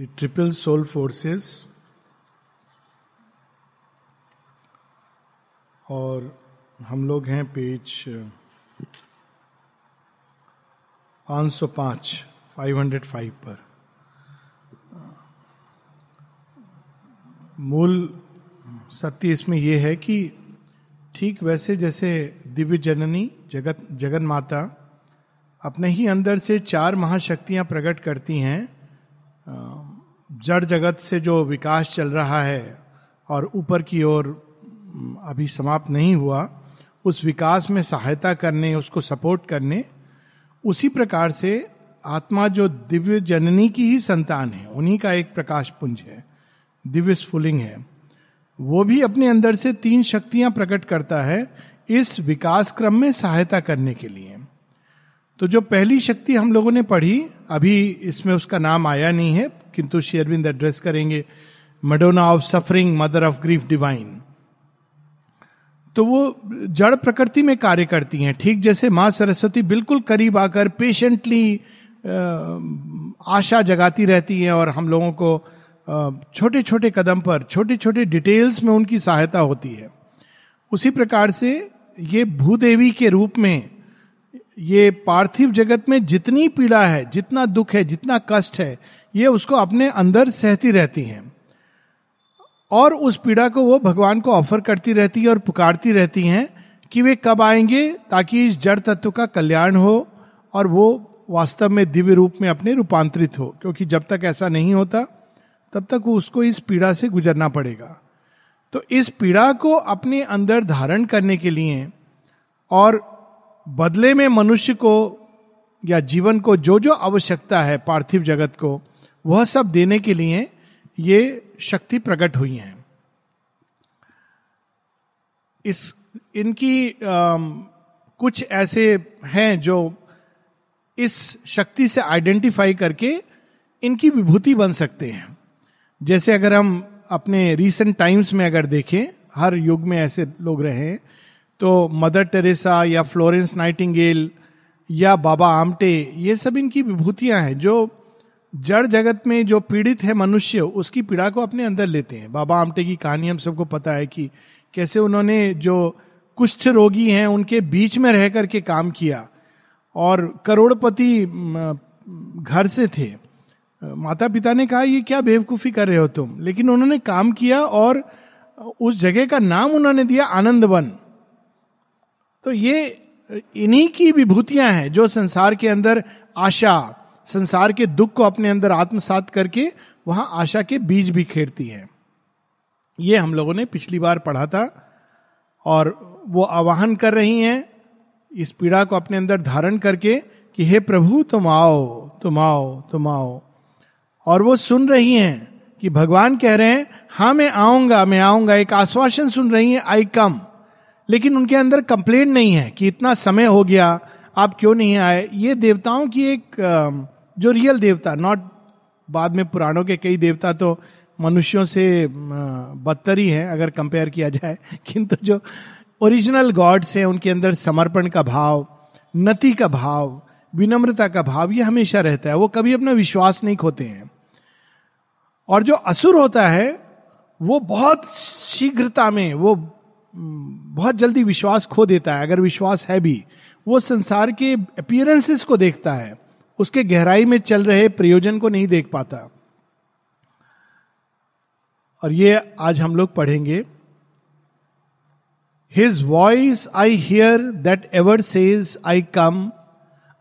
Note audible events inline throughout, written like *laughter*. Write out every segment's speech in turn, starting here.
The triple soul forces और हम लोग हैं पेज पाँच सौ पाँच फाइव हंड्रेड फाइव पर। मूल सत्य इसमें यह है कि ठीक वैसे जैसे दिव्य जननी, जगत जगन माता अपने ही अंदर से चार महाशक्तियाँ प्रकट करती हैं जड़ जगत से जो विकास चल रहा है और ऊपर की ओर अभी समाप्त नहीं हुआ, उस विकास में सहायता करने, उसको सपोर्ट करने, उसी प्रकार से आत्मा जो दिव्य जननी की ही संतान है, उन्हीं का एक प्रकाश पुंज है, दिव्य स्फुलिंग है, वो भी अपने अंदर से तीन शक्तियाँ प्रकट करता है इस विकास क्रम में सहायता करने के लिए। तो जो पहली शक्ति हम लोगों ने पढ़ी, अभी इसमें उसका नाम आया नहीं है, किंतु शेयरविंद एड्रेस करेंगे Madonna of suffering mother of grief divine तो वो जड़ प्रकृति में कार्य करती हैं, ठीक जैसे माँ सरस्वती बिल्कुल करीब आकर पेशेंटली आशा जगाती रहती हैं और हम लोगों को छोटे छोटे कदम पर छोटे छोटे डिटेल्स में उनकी सहायता होती है। उसी प्रकार से ये भूदेवी के रूप में ये पार्थिव जगत में जितनी पीड़ा है, जितना दुख है, जितना कष्ट है, ये उसको अपने अंदर सहती रहती हैं। और उस पीड़ा को वो भगवान को ऑफ़र करती रहती है और पुकारती रहती हैं कि वे कब आएँगे ताकि इस जड़ तत्व का कल्याण हो और वो वास्तव में दिव्य रूप में अपने रूपांतरित हो। क्योंकि जब तक ऐसा नहीं होता, तब तक उसको इस पीड़ा से गुजरना पड़ेगा। तो इस पीड़ा को अपने अंदर धारण करने के लिए और बदले में मनुष्य को या जीवन को जो जो आवश्यकता है पार्थिव जगत को वह सब देने के लिए ये शक्ति प्रकट हुई है। इस इनकी आ, कुछ ऐसे हैं जो इस शक्ति से आइडेंटिफाई करके इनकी विभूति बन सकते हैं। जैसे अगर हम अपने रीसेंट टाइम्स में अगर देखें हर युग में ऐसे लोग रहे तो मदर टेरेसा या फ्लोरेंस नाइटिंगेल या बाबा आमटे, ये सब इनकी विभूतियाँ हैं जो जड़ जगत में जो पीड़ित है मनुष्य, उसकी पीड़ा को अपने अंदर लेते हैं। बाबा आमटे की कहानी हम सबको पता है कि कैसे उन्होंने जो कुष्ठ रोगी हैं, उनके बीच में रह करके काम किया और करोड़पति घर से थे। माता पिता ने कहा, ये क्या बेवकूफ़ी कर रहे हो तुम? लेकिन उन्होंने काम किया और उस जगह का नाम उन्होंने दिया आनंद वन तो ये इन्हीं की विभूतियाँ हैं जो संसार के अंदर आशा, संसार के दुख को अपने अंदर आत्मसात करके वहाँ आशा के बीज भी खेड़ती है। ये हम लोगों ने पिछली बार पढ़ा था और वो आवाहन कर रही हैं इस पीड़ा को अपने अंदर धारण करके कि हे प्रभु, तुम आओ तुम आओ तुम आओ। और वो सुन रही हैं कि भगवान कह रहे हैं हाँ मैं आऊँगा मैं आऊँगा, एक आश्वासन सुन रही हैं, आई कम। लेकिन उनके अंदर कंप्लेन नहीं है कि इतना समय हो गया, आप क्यों नहीं आए? ये देवताओं की एक जो रियल देवता नॉट बाद में पुराणों के कई देवता तो मनुष्यों से बदतर ही हैं अगर कंपेयर किया जाए, *laughs* किंतु जो ओरिजिनल गॉड्स हैं, उनके अंदर समर्पण का भाव, नति का भाव, विनम्रता का भाव, ये हमेशा रहता है। वो कभी अपना विश्वास नहीं खोते हैं। और जो असुर होता है, वो बहुत शीघ्रता में, वो बहुत जल्दी विश्वास खो देता है, अगर विश्वास है भी। वो संसार के अपियरेंसेस को देखता है। उसके गहराई में चल रहे प्रयोजन को नहीं देख पाता। और ये आज हम लोग पढ़ेंगे। His voice I hear that ever says I come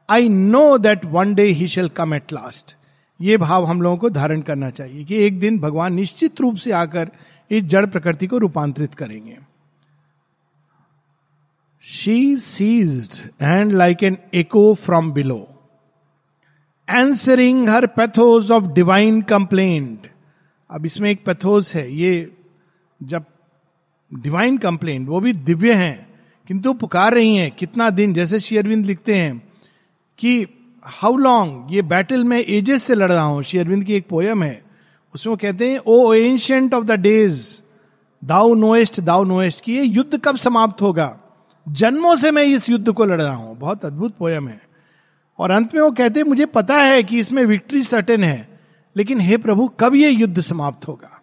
I know that one day he shall come at last ये भाव हम लोगों को धारण करना चाहिए कि एक दिन भगवान निश्चित रूप से आकर इस जड़ प्रकृति को रूपांतरित करेंगे। She ceased and like an echo from below answering her pathos of divine complaint अब इसमें एक पैथोज है, ये जब डिवाइन कंप्लेंट वो भी दिव्य हैं, किंतु पुकार रही हैं, कितना दिन, जैसे शेयरविंद लिखते हैं कि हाउ लॉन्ग ये बैटल में एजेस से लड़ रहा हूँ, श्री अरविंद की एक पोयम है, उसमें वो कहते हैं O ancient of the days thou knowest thou knowest कि ये युद्ध कब समाप्त होगा? जन्मों से मैं इस युद्ध को लड़ रहा हूँ। बहुत अद्भुत पोयम है। और अंत में वो कहते, मुझे पता है कि इसमें विक्ट्री सर्टेन है, लेकिन हे प्रभु, कब ये युद्ध समाप्त होगा?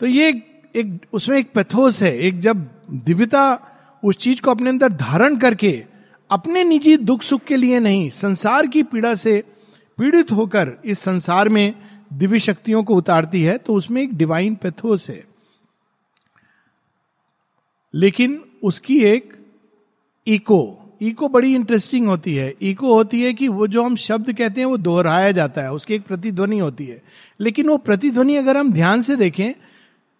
तो ये एक उसमें एक पैथोस है। एक जब दिव्यता उस चीज़ को अपने अंदर धारण करके अपने निजी दुख सुख के लिए नहीं, संसार की पीड़ा से पीड़ित होकर इस संसार में दिव्य शक्तियों को उतारती है तो उसमें एक डिवाइन पैथोस है। लेकिन उसकी एक इको इको बड़ी इंटरेस्टिंग होती है। इको होती है कि वो जो हम शब्द कहते हैं, वो दोहराया जाता है। उसकी एक प्रतिध्वनि होती है। लेकिन वो प्रतिध्वनि अगर हम ध्यान से देखें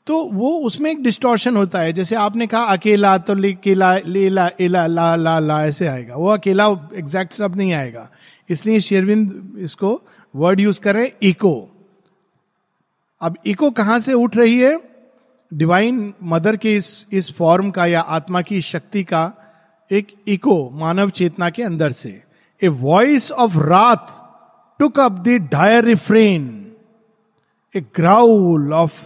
तो वो उसमें एक डिस्टोर्शन होता है। जैसे आपने कहा, अकेला तो केला लेला, एला, ला ला ला, ऐसे आएगा। वो अकेला एग्जैक्ट शब्द नहीं आएगा। इसलिए शेरविंद इसको वर्ड यूज़ कर रहे हैं इको अब इको कहाँ से उठ रही है? डिवाइन मदर के इस इस फॉर्म का या आत्मा की शक्ति का एक इको मानव चेतना के अंदर से। A voice of wrath took up the dire refrain a growl of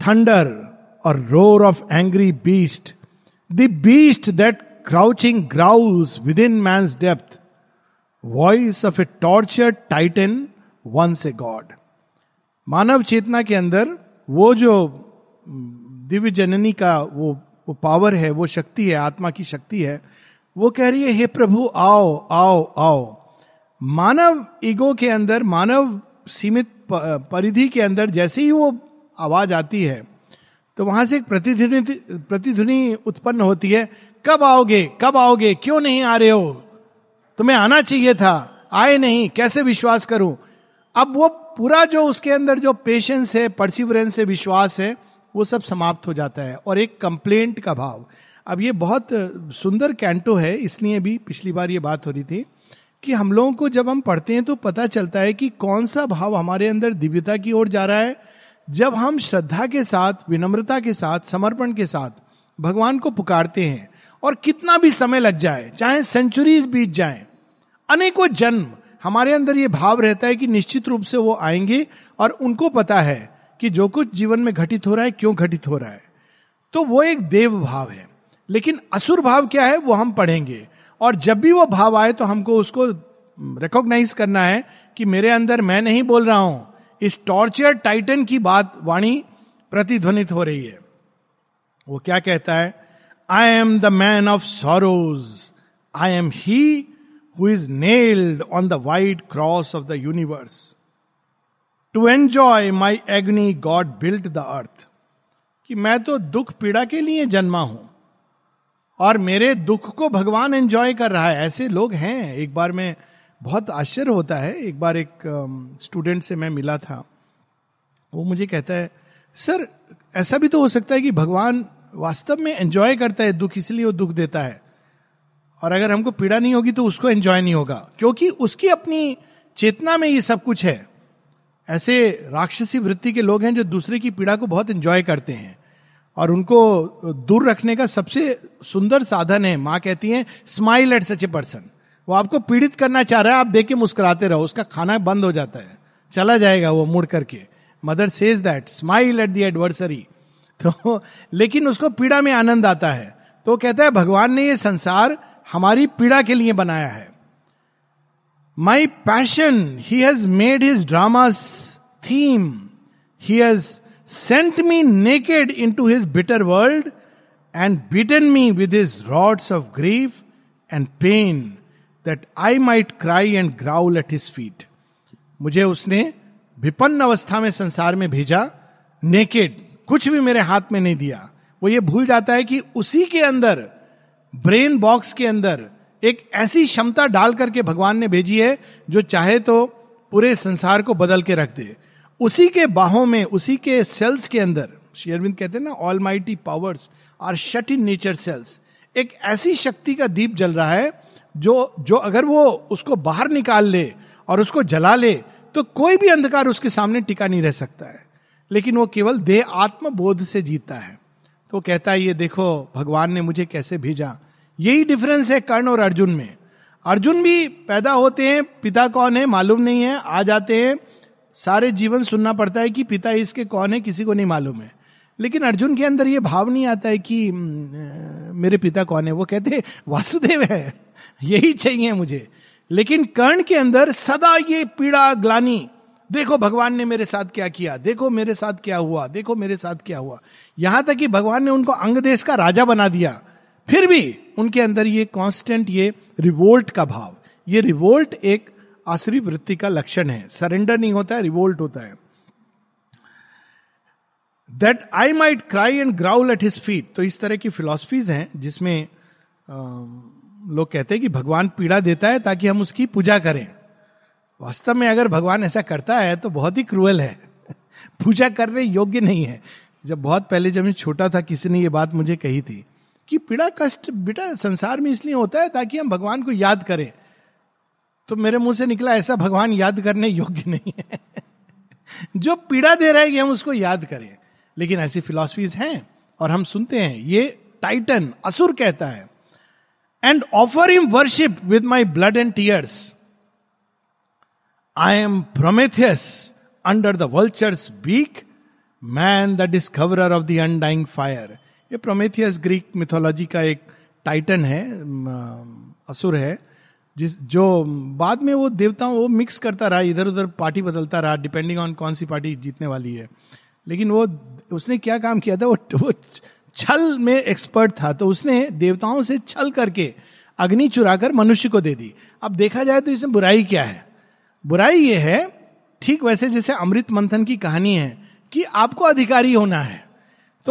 thunder और roar of angry beast the beast that crouching growls within man depth voice of a tortured titan once a god मानव चेतना के अंदर वो जो दिव्य जननी का वो वो power है, वो शक्ति है, आत्मा की शक्ति है, वो कह रही है, हे प्रभु, आओ आओ आओ। मानव ईगो के अंदर, मानव सीमित परिधि के अंदर जैसे ही वो आवाज़ आती है तो वहाँ से एक प्रतिध्वनि प्रतिध्वनि उत्पन्न होती है, कब आओगे? कब आओगे? क्यों नहीं आ रहे हो? तुम्हें आना चाहिए था, आए नहीं, कैसे विश्वास करूँ? अब वो पूरा जो उसके अंदर जो पेशेंस है परसिवरेंस है, विश्वास है वो सब समाप्त हो जाता है और एक कंप्लेंट का भाव। अब ये बहुत सुंदर कैंटो है, इसलिए भी पिछली बार ये बात हो रही थी कि हम लोगों को जब हम पढ़ते हैं तो पता चलता है कि कौन सा भाव हमारे अंदर दिव्यता की ओर जा रहा है। जब हम श्रद्धा के साथ, विनम्रता के साथ, समर्पण के साथ भगवान को पुकारते हैं और कितना भी समय लग जाए, चाहे सेंचुरी बीत जाए, अनेकों जन्म, हमारे अंदर ये भाव रहता है कि निश्चित रूप से वो आएँगे और उनको पता है कि जो कुछ जीवन में घटित हो रहा है, क्यों घटित हो रहा है। तो वो एक देव भाव है। लेकिन असुर भाव क्या है, वो हम पढ़ेंगे। और जब भी वो भाव आए तो हमको उसको रिकॉग्नाइज करना है कि मेरे अंदर मैं नहीं बोल रहा हूँ। इस टॉर्चर टाइटन की बात, वाणी प्रतिध्वनित हो रही है। वो क्या कहता है? I am the man of sorrows I am he who is nailed on the white cross of the universe to enjoy my agony God built the earth कि मैं तो दुख पीड़ा के लिए जन्मा हूँ। और मेरे दुख को भगवान एंजॉय कर रहा है। ऐसे लोग हैं। एक बार मैं बहुत आश्चर्य होता है। एक बार एक स्टूडेंट से मैं मिला था। वो मुझे कहता है, सर, ऐसा भी तो हो सकता है कि भगवान वास्तव में एंजॉय करता है। दुख इसलिए वो दुख देता है। और अगर हमको पीड़ा नहीं होगी तो उसको एंजॉय नहीं होगा। क्योंकि उसकी अपनी चेतना में ये सब कुछ है। ऐसे राक्षसी वृत्ति के लोग हैं जो दूसरे की पीड़ा को बहुत एंजॉय करते हैं। और उनको दूर रखने का सबसे सुंदर साधन है। माँ कहती है smile at such a person वो आपको पीड़ित करना चाह रहा है, आप देख के मुस्कुराते रहो, उसका खाना बंद हो जाता है। चला जाएगा वो मुड़ करके। Mother says that smile at the adversary तो लेकिन उसको पीड़ा में आनंद आता है। तो कहता है, भगवान ने ये संसार हमारी पीड़ा के लिए बनाया है। My passion he has made his drama theme he has sent me naked into his bitter world and beaten me with his rods of grief and pain that I might cry and growl at his feet मुझे उसने विपन्न अवस्था में संसार में भेजा naked कुछ भी मेरे हाथ में नहीं दिया। वो ये भूल जाता है कि उसी के अंदर ब्रेन बॉक्स के अंदर एक ऐसी क्षमता डाल करके भगवान ने भेजी है, जो चाहे तो पूरे संसार को बदल के रख दे। उसी के बाहों में, उसी के सेल्स के अंदर शेयरविंद कहते हैं ना all mighty powers are shut in nature cells एक ऐसी शक्ति का दीप जल रहा है, जो जो अगर वो उसको बाहर निकाल ले और उसको जला ले तो कोई भी अंधकार उसके सामने टिका नहीं रह सकता है। लेकिन वो केवल देह आत्मबोध से जीतता है। तो कहता है, ये देखो, भगवान ने मुझे कैसे भेजा? यही डिफरेंस है कर्ण और अर्जुन में। अर्जुन भी पैदा होते हैं, पिता कौन है मालूम नहीं है। आ जाते हैं, सारे जीवन सुनना पड़ता है कि पिता इसके कौन है, किसी को नहीं मालूम है। लेकिन अर्जुन के अंदर ये भाव नहीं आता है कि मेरे पिता कौन है? वो कहते वासुदेव है, यही चाहिए मुझे। लेकिन कर्ण के अंदर सदा ये पीड़ा, ग्लानी, देखो भगवान ने मेरे साथ क्या किया, देखो मेरे साथ क्या हुआ, देखो मेरे साथ क्या हुआ। यहाँ तक कि भगवान ने उनको अंग देश का राजा बना दिया। फिर भी उनके अंदर ये कांस्टेंट ये रिवोल्ट का भाव। ये रिवोल्ट एक आसरी वृत्ति का लक्षण है। सरेंडर नहीं होता है रिवोल्ट होता है। That I might cry and growl at his feet तो इस तरह की फिलोसफीज हैं जिसमें लोग कहते हैं कि भगवान पीड़ा देता है ताकि हम उसकी पूजा करें। वास्तव में अगर भगवान ऐसा करता है तो बहुत ही क्रूअल है। *laughs* पूजा करने योग्य नहीं है। जब बहुत पहले जब मैं छोटा था, किसी ने ये बात मुझे कही थी। कि पीड़ा, कष्ट, बेटा संसार में इसलिए होता है ताकि हम भगवान को याद करें। तो मेरे मुँह से निकला ऐसा भगवान याद करने योग्य नहीं है। *laughs* जो पीड़ा दे रहा है कि हम उसको याद करें। लेकिन ऐसी फिलॉसफीज हैं और हम सुनते हैं। ये टाइटन असुर कहता है and offer him worship with my blood and tears I am Prometheus under the vultures beak man the discoverer of the undying fire ये प्रोमेथियस ग्रीक मिथोलॉजी का एक टाइटन है असुर है जिस जो बाद में वो देवताओं वो मिक्स करता रहा इधर उधर पार्टी बदलता रहा डिपेंडिंग ऑन कौन सी पार्टी जीतने वाली है। लेकिन वो उसने क्या काम किया था? वो, वो छल में एक्सपर्ट था तो उसने देवताओं से छल करके अग्नि चुराकर मनुष्य को दे दी। अब देखा जाए तो इसमें बुराई क्या है? बुराई ये है ठीक वैसे जैसे अमृत मंथन की कहानी है कि आपको अधिकारी होना है।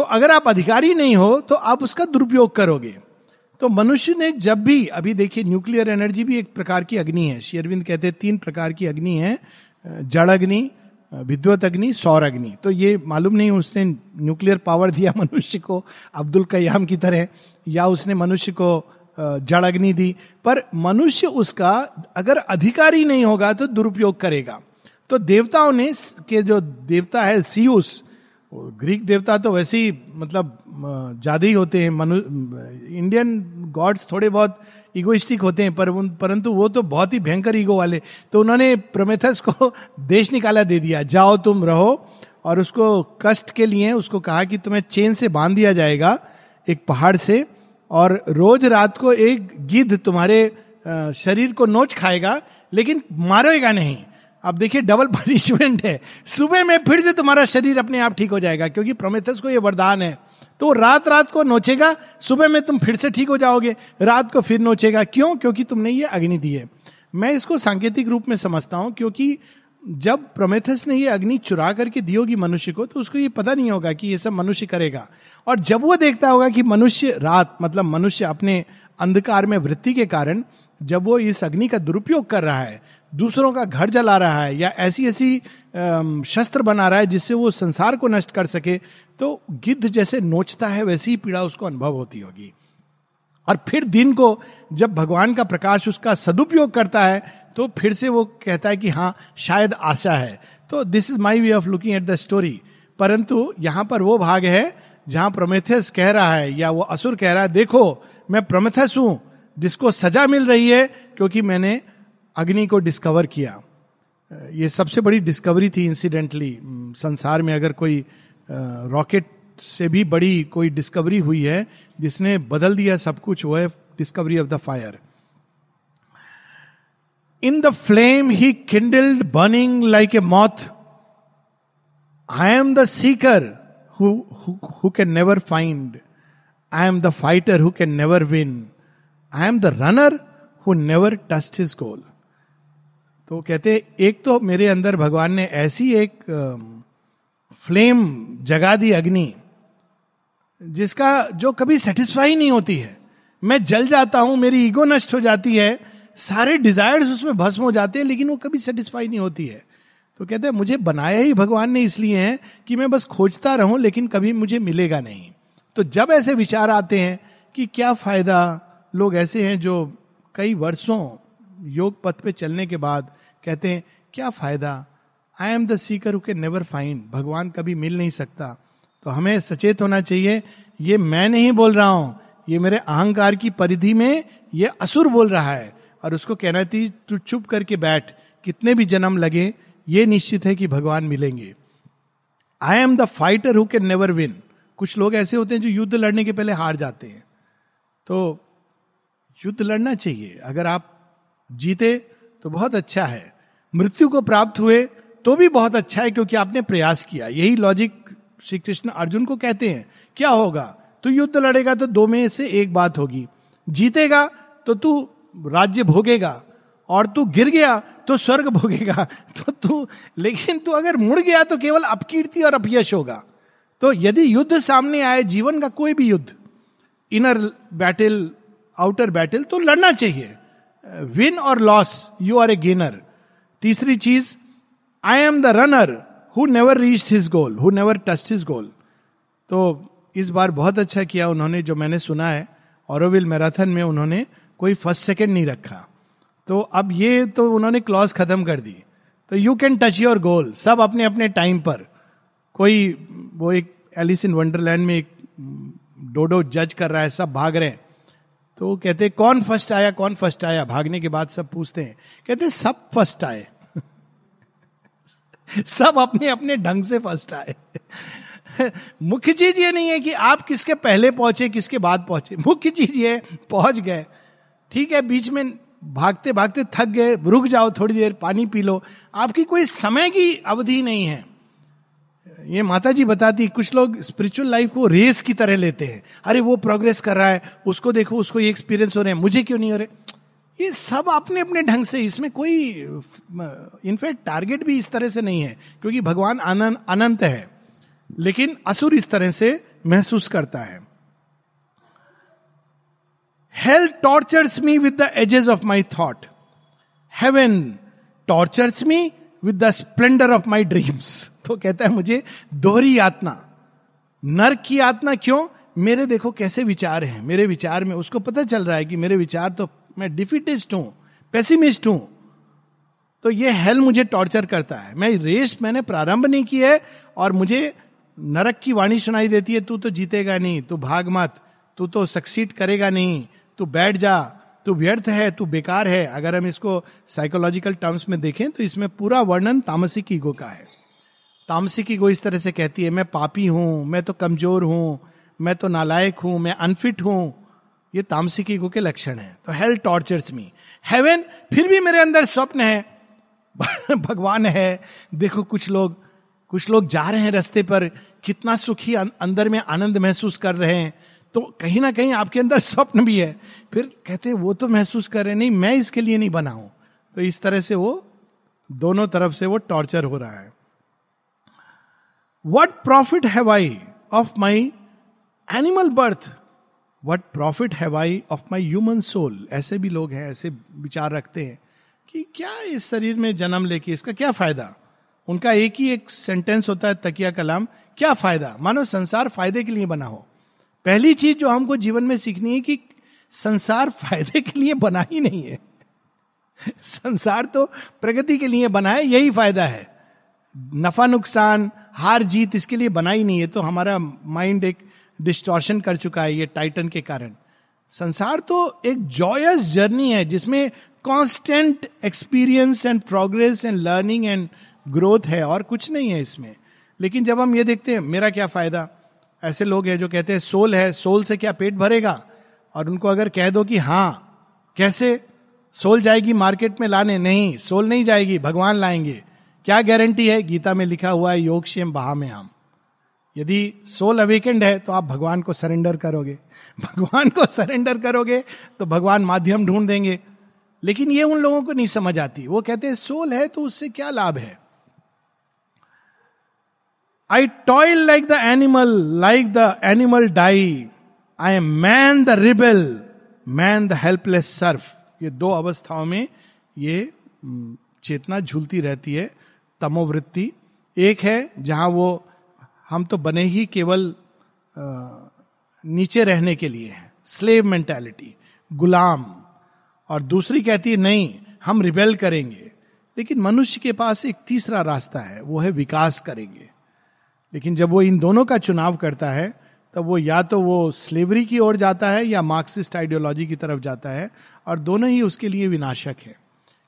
तो अगर आप अधिकारी नहीं हो तो आप उसका दुरुपयोग करोगे। तो मनुष्य ने जब भी, अभी देखिए न्यूक्लियर एनर्जी भी एक प्रकार की अग्नि है। शेरविंद कहते हैं तीन प्रकार की अग्नि है, जड़ अग्नि विद्वत अग्नि, सौर अग्नि। तो ये मालूम नहीं उसने न्यूक्लियर पावर दिया मनुष्य को, अब्दुल कयाम की तरह, या उसने मनुष्य को जड़ अग्नि दी। पर मनुष्य उसका अगर अधिकारी नहीं होगा तो दुरुपयोग करेगा। तो देवताओं ने के जो देवता है, सीयूस ग्रीक देवता तो वैसे ही मतलब ज़्यादा ही होते हैं। मनु, इंडियन गॉड्स थोड़े बहुत इगोइस्टिक होते हैं, पर परंतु वो तो बहुत ही भयंकर ईगो वाले। तो उन्होंने प्रोमेथस को *laughs* देश निकाला, दे दिया। जाओ तुम, रहो। और उसको कष्ट के लिए उसको कहा कि तुम्हें चेन से बाँध दिया जाएगा, एक पहाड़ से। और रोज रात को एक गिद्ध तुम्हारे शरीर को नोच खाएगा, लेकिन मारेगा नहीं। अब देखिए डबल पनिशमेंट *laughs* है। सुबह में फिर से तुम्हारा शरीर अपने आप ठीक हो जाएगा, क्योंकि प्रोमेथस को यह वरदान है। तो रात रात को नोचेगा, सुबह में तुम फिर से ठीक हो जाओगे, रात को फिर नोचेगा। क्यों? क्योंकि तुमने ये अग्नि दी है। मैं इसको सांकेतिक रूप में समझता हूँ, क्योंकि जब प्रोमेथस ने ये अग्नि चुरा करके दी होगी मनुष्य को तो उसको ये पता नहीं होगा कि ये सब मनुष्य करेगा। और जब वो देखता होगा कि मनुष्य रात मतलब मनुष्य अपने अंधकार में वृत्ति के कारण, जब वो इस अग्नि का दुरुपयोग कर रहा है दूसरों का घर जला रहा है या ऐसी ऐसी शस्त्र बना रहा है जिससे वो संसार को नष्ट कर सके तो गिद्ध जैसे नोचता है, वैसी ही पीड़ा उसको अनुभव होती होगी। और फिर दिन को जब भगवान का प्रकाश उसका सदुपयोग करता है तो फिर से वो कहता है कि हाँ शायद आशा है। तो this is my way of looking at the story परंतु यहाँ पर वो भाग है, जहाँ प्रोमेथियस कह रहा है, या वो असुर कह रहा है, देखो, मैं प्रोमेथस हूँ, जिसको सजा मिल रही है, क्योंकि मैंने अग्नि को डिस्कवर किया। ये सबसे बड़ी डिस्कवरी थी इंसिडेंटली संसार में अगर कोई रॉकेट से भी बड़ी कोई डिस्कवरी हुई है, जिसने बदल दिया सब कुछ, वो है discovery of the fire in the flame he kindled burning like a moth I am the seeker who can never find I am the fighter who can never win I am the runner who never touched his goal तो कहते हैं, एक तो मेरे अंदर भगवान ने ऐसी एक फ्लेम जगा दी अग्नि, जिसका जो कभी सेटिस्फाई नहीं होती है। मैं जल जाता हूँ, मेरी ईगो नष्ट हो जाती है, सारे डिजायर्स उसमें भस्म हो जाते हैं, लेकिन वो कभी सेटिस्फाई नहीं होती है। तो कहते हैं, मुझे बनाया ही भगवान ने इसलिए है कि मैं बस खोजता रहूँ, लेकिन कभी मुझे मिलेगा नहीं। तो जब ऐसे विचार आते हैं कि क्या फ़ायदा, लोग ऐसे हैं जो कई वर्षों योग पथ पे चलने के बाद कहते हैं, क्या फ़ायदा? I am the seeker who can never find भगवान कभी मिल नहीं सकता। तो हमें सचेत होना चाहिए। ये मैं नहीं बोल रहा हूँ। ये मेरे अहंकार की परिधि में ये असुर बोल रहा है। और उसको कहना थी, तू चुप करके बैठ। कितने भी जन्म लगे, ये निश्चित है कि भगवान मिलेंगे। I am the fighter who can never win कुछ लोग ऐसे होते हैं जो युद्ध लड़ने के पहले हार जाते हैं। तो युद्ध लड़ना चाहिए। अगर आप जीते तो बहुत अच्छा है। मृत्यु को प्राप्त हुए तो भी बहुत अच्छा है क्योंकि आपने प्रयास किया। यही लॉजिक श्री कृष्ण अर्जुन को कहते हैं, क्या होगा? तू युद्ध लड़ेगा तो दो में से एक बात होगी। जीतेगा तो तू राज्य भोगेगा और तू गिर गया तो स्वर्ग *laughs* भोगेगा। तो तू, लेकिन तू अगर मुड़ गया तो केवल अपकीर्ति और अपयश होगा। तो यदि युद्ध सामने आए, जीवन का कोई भी युद्ध इनर बैटल आउटर बैटल तो लड़ना चाहिए। विन और loss you are a gainer तीसरी चीज़ I am the runner who never reach his goal who never touched his goal तो इस बार बहुत अच्छा किया उन्होंने, जो मैंने सुना है औरविल मैराथन में उन्होंने कोई फ़र्स्ट सेकेंड नहीं रखा। तो अब ये तो उन्होंने क्लॉज खत्म कर दी। तो you can touch your goal सब अपने अपने टाइम पर। कोई, वो एक एलिस इन वंडरलैंड में एक, डोडो जज कर रहा है, सब भाग रहे हैं। तो वो कहते, कौन फ़र्स्ट आया, कौन फ़र्स्ट आया? भागने के बाद सब पूछते हैं। कहते, सब फ़र्स्ट आए। *laughs* सब अपने अपने ढंग से फ़र्स्ट आए। *laughs* मुख्य चीज़ ये नहीं है कि आप किसके पहले पहुँचे, किसके बाद पहुँचे। मुख्य चीज़ ये, पहुँच गए। ठीक है, बीच में भागते भागते थक गए। रुक जाओ थोड़ी देर, पानी पी लो। आपकी कोई समय की अवधि नहीं है। ये माता जी बताती, कुछ लोग स्पिरिचुअल लाइफ को रेस की तरह लेते हैं। अरे, वो प्रोग्रेस कर रहा है, उसको देखो, उसको ये एक्सपीरियंस हो रहे हैं। मुझे क्यों नहीं हो रहे? ये सब अपने अपने ढंग से, इसमें कोई इनफैक्ट टारगेट भी इस तरह से नहीं है, क्योंकि भगवान अनंत है। लेकिन असुर इस तरह से महसूस करता है। Hell tortures me with the edges of my thought heaven tortures me with the splendour of my dreams तो कहता है, मुझे दोहरी यातना नर्क की यातना क्यों? मेरे देखो कैसे विचार हैं, मेरे विचार में उसको पता चल रहा है कि मेरे विचार तो मैं डिफिटिस्ट हूँ, पेसिमिस्ट हूँ। तो ये हेल मुझे टॉर्चर करता है। मैं रेस मैंने प्रारंभ नहीं की है और मुझे नरक की वाणी सुनाई देती है, तू तो जीतेगा नहीं, तू भाग मत, तू तो सक्सीड करेगा नहीं, तू बैठ जा, तू व्यर्थ है, तू बेकार है। अगर हम इसको साइकोलॉजिकल टर्म्स में देखें तो इसमें पूरा वर्णन तामसिक ईगो का है। तामसिक ईगो इस तरह से कहती है मैं पापी हूँ मैं तो कमज़ोर हूँ मैं तो नालायक हूँ मैं अनफिट हूँ। ये तामसिक ईगो के लक्षण है। तो हेल टॉर्चर्स मी हेवन फिर भी मेरे अंदर स्वप्न है *laughs* भगवान है। देखो कुछ लोग कुछ लोग जा रहे हैं रास्ते पर कितना सुखी अं-, अंदर में आनंद महसूस कर रहे हैं। तो कहीं ना कहीं आपके अंदर स्वप्न भी है। फिर कहते वो तो महसूस कर रहे नहीं मैं इसके लिए नहीं बना हूँ। तो इस तरह से वो दोनों तरफ़ से वो टॉर्चर हो रहा है। What profit have I of my animal birth what profit have I of my human soul ऐसे भी लोग हैं, ऐसे विचार रखते हैं कि क्या इस शरीर में जन्म लेके इसका क्या फ़ायदा? उनका एक ही एक सेंटेंस होता है, तकिया कलाम, क्या फ़ायदा? मानो संसार फ़ायदे के लिए बना हो। पहली चीज़ जो हमको जीवन में सीखनी है कि संसार फ़ायदे के लिए बना ही नहीं है। संसार तो प्रगति के लिए बना है, यही फ़ायदा है। नफा नुकसान हार जीत इसके लिए बना ही नहीं है तो हमारा माइंड एक डिस्टॉर्शन कर चुका है ये टाइटन के कारण। संसार तो एक जॉयस जर्नी है, जिसमें constant experience and progress and learning and growth है, और कुछ नहीं है इसमें। लेकिन जब हम ये देखते हैं, मेरा क्या फ़ायदा? ऐसे लोग हैं जो कहते हैं, सोल है, सोल से क्या पेट भरेगा? और उनको अगर कह दो कि हाँ कैसे? सोल जाएगी मार्केट में लाने? नहीं, सोल नहीं जाएगी, भगवान लाएँगे। क्या गारंटी है? गीता में लिखा हुआ है योग शेम बहा में हम यदि सोल अवेकेंड है तो आप भगवान को सरेंडर करोगे। *laughs* भगवान को सरेंडर करोगे तो भगवान माध्यम ढूंढ देंगे। लेकिन ये उन लोगों को नहीं समझ आती। वो कहते हैं सोल है तो उससे क्या लाभ है? I toil like the animal like the animal die I am man the rebel man the helpless serf ये दो अवस्थाओं में ये चेतना झूलती रहती है। तमोवृत्ति। एक है जहाँ वो, हम तो बने ही केवल नीचे रहने के लिए हैं। स्लेव मेंटेलिटी, गुलाम। और दूसरी कहती है, नहीं, हम रिबेल करेंगे। लेकिन मनुष्य के पास एक तीसरा रास्ता है, वो है विकास करेंगे। लेकिन जब वो इन दोनों का चुनाव करता है, तब वो या तो वो स्लेवरी की ओर जाता है या मार्क्सिस्ट आइडियोलॉजी की तरफ़ जाता है, और दोनों ही उसके लिए विनाशक है।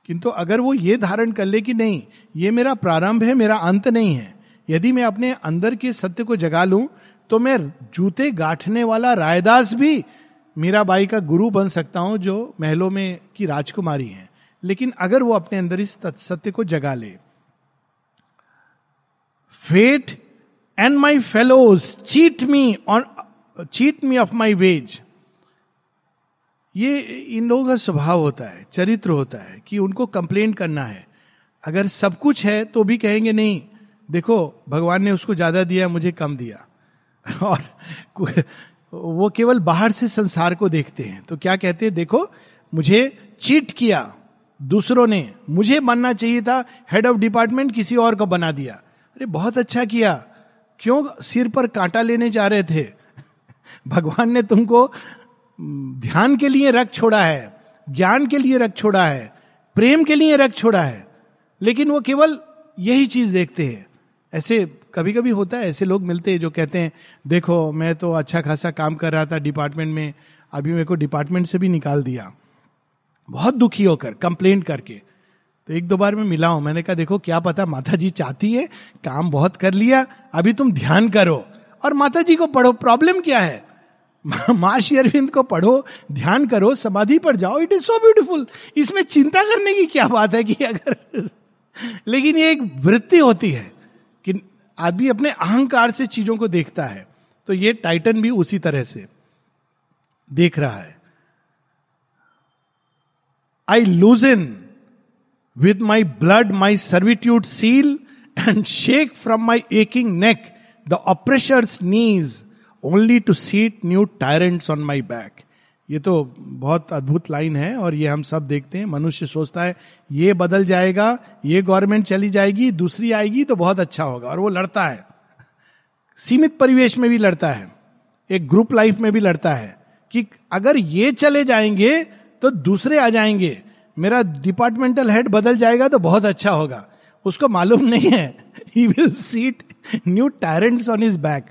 किंतु अगर वो ये धारण कर ले कि नहीं, ये मेरा प्रारंभ है, मेरा अंत नहीं है, यदि मैं अपने अंदर के सत्य को जगा लूँ तो मैं जूते गांठने वाला रायदास भी मीराबाई का गुरु बन सकता हूँ जो महलों में की राजकुमारी है। लेकिन अगर वो अपने अंदर इस सत्य को जगा ले। Fate and my fellows cheat me on cheat me of my wage ये इन लोगों का स्वभाव होता है, चरित्र होता है कि उनको कंप्लेन करना है। अगर सब कुछ है तो भी कहेंगे नहीं, देखो, भगवान ने उसको ज़्यादा दिया, मुझे कम दिया। *laughs* और वो केवल बाहर से संसार को देखते हैं। तो क्या कहते हैं, देखो, मुझे चीट किया, दूसरों ने, मुझे बनना चाहिए था हेड ऑफ़ डिपार्टमेंट किसी और को बना दिया। अरे, बहुत अच्छा किया। क्यों सिर पर कांटा लेने जा रहे थे? *laughs* भगवान ने तुमको ध्यान के लिए रख छोड़ा है, ज्ञान के लिए रख छोड़ा है, प्रेम के लिए रख छोड़ा है, लेकिन वो केवल यही चीज़ देखते हैं। ऐसे कभी कभी होता है, ऐसे लोग मिलते हैं जो कहते हैं, देखो, मैं तो अच्छा खासा काम कर रहा था डिपार्टमेंट में, अभी मेरे को डिपार्टमेंट से भी निकाल दिया। बहुत दुखी होकर कंप्लेन करके। तो एक दो बार में मिला हूँ, मैंने कहा, देखो, क्या पता माता जी चाहती है, काम बहुत कर लिया, अभी तुम ध्यान करो। और माता जी को पढ़ो, प्रॉब्लम क्या है? *laughs* माँ अरविंद को पढ़ो, ध्यान करो, समाधि पर जाओ इट इज़ सो ब्यूटिफुल इसमें चिंता करने की क्या बात है कि अगर *laughs* लेकिन ये एक वृत्ति होती है कि आदमी अपने अहंकार से चीज़ों को देखता है तो ये टाइटन भी उसी तरह से देख रहा है। I loose in with my blood my servitude seal and shake from my aching neck the oppressor's knees only to seat new tyrants on my back ये तो बहुत अद्भुत लाइन है और ये हम सब देखते हैं। मनुष्य सोचता है, ये बदल जाएगा, ये गवर्नमेंट चली जाएगी, दूसरी आएगी तो बहुत अच्छा होगा और वो लड़ता है। सीमित परिवेश में भी लड़ता है। एक ग्रुप लाइफ में भी लड़ता है कि अगर ये चले जाएँगे तो दूसरे आ जाएँगे। मेरा डिपार्टमेंटल हेड बदल जाएगा तो बहुत अच्छा होगा। उसको मालूम नहीं है। He will seat new tyrants on his back